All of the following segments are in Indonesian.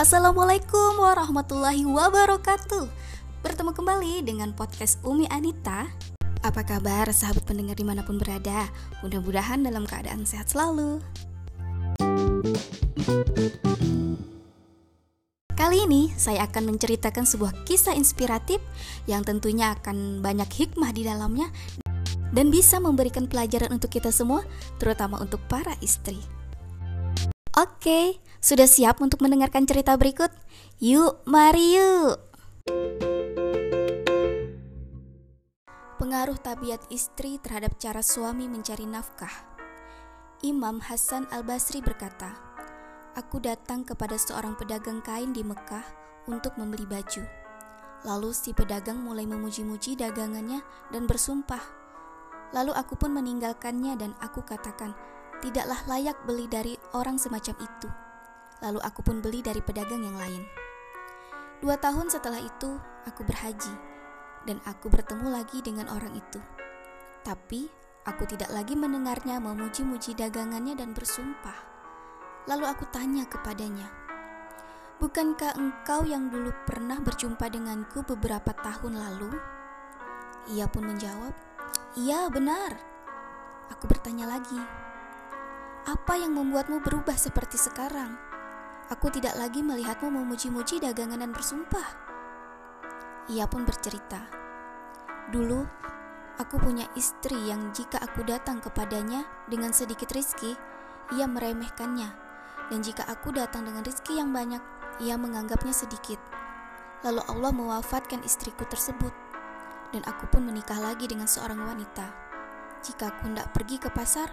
Assalamualaikum warahmatullahi wabarakatuh. Bertemu kembali dengan podcast Umi Anita. Apa kabar sahabat pendengar di mana pun berada? Mudah-mudahan dalam keadaan sehat selalu. Kali ini saya akan menceritakan sebuah kisah inspiratif Yang tentunya akan banyak hikmah di dalamnya Dan bisa memberikan pelajaran untuk kita semua Terutama untuk para istri Oke, sudah siap untuk mendengarkan cerita berikut? Yuk, mari yuk! Pengaruh tabiat istri terhadap cara suami mencari nafkah Imam Hasan al-Basri berkata, Aku datang kepada seorang pedagang kain di Mekah untuk membeli baju. Lalu si pedagang mulai memuji-muji dagangannya dan bersumpah. Lalu aku pun meninggalkannya dan aku katakan, tidaklah layak beli dari orang semacam itu. Lalu aku pun beli dari pedagang yang lain. Dua tahun setelah itu, aku berhaji, dan aku bertemu lagi dengan orang itu. Tapi, aku tidak lagi mendengarnya memuji-muji dagangannya dan bersumpah. Lalu aku tanya kepadanya, Bukankah engkau yang dulu pernah berjumpa denganku beberapa tahun lalu? Ia pun menjawab, Iya benar. Aku bertanya lagi, apa yang membuatmu berubah seperti sekarang? Aku tidak lagi melihatmu memuji-muji dagangan dan bersumpah. Ia pun bercerita, "Dulu aku punya istri yang jika aku datang kepadanya dengan sedikit rizki, ia meremehkannya, dan jika aku datang dengan rizki yang banyak, ia menganggapnya sedikit. Lalu Allah mewafatkan istriku tersebut, dan aku pun menikah lagi dengan seorang wanita. Jika aku hendak pergi ke pasar,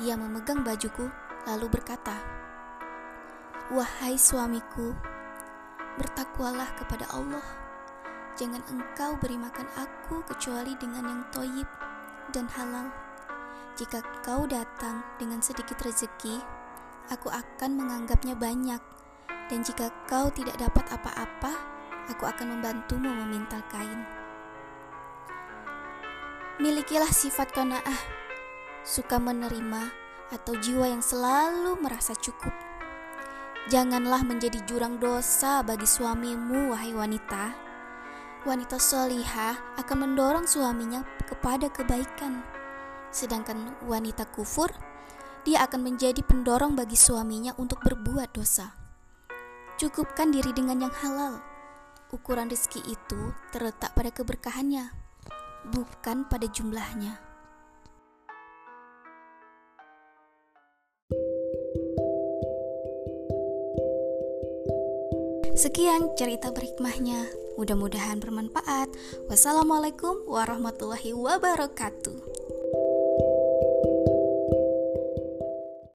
ia memegang bajuku, lalu berkata, "Wahai suamiku, bertakwalah kepada Allah. Jangan engkau beri makan aku kecuali dengan yang toyib dan halal. Jika kau datang dengan sedikit rezeki, aku akan menganggapnya banyak, dan jika kau tidak dapat apa-apa, aku akan membantumu memintal kain." Milikilah sifat kona'ah suka menerima, atau jiwa yang selalu merasa cukup. Janganlah menjadi jurang dosa bagi suamimu, wahai wanita. Wanita solihah akan mendorong suaminya kepada kebaikan, sedangkan wanita kufur dia akan menjadi pendorong bagi suaminya untuk berbuat dosa. Cukupkan diri dengan yang halal. Ukuran rezeki itu terletak pada keberkahannya, bukan pada jumlahnya. Sekian cerita berhikmahnya. Mudah-mudahan bermanfaat. Wassalamualaikum warahmatullahi wabarakatuh.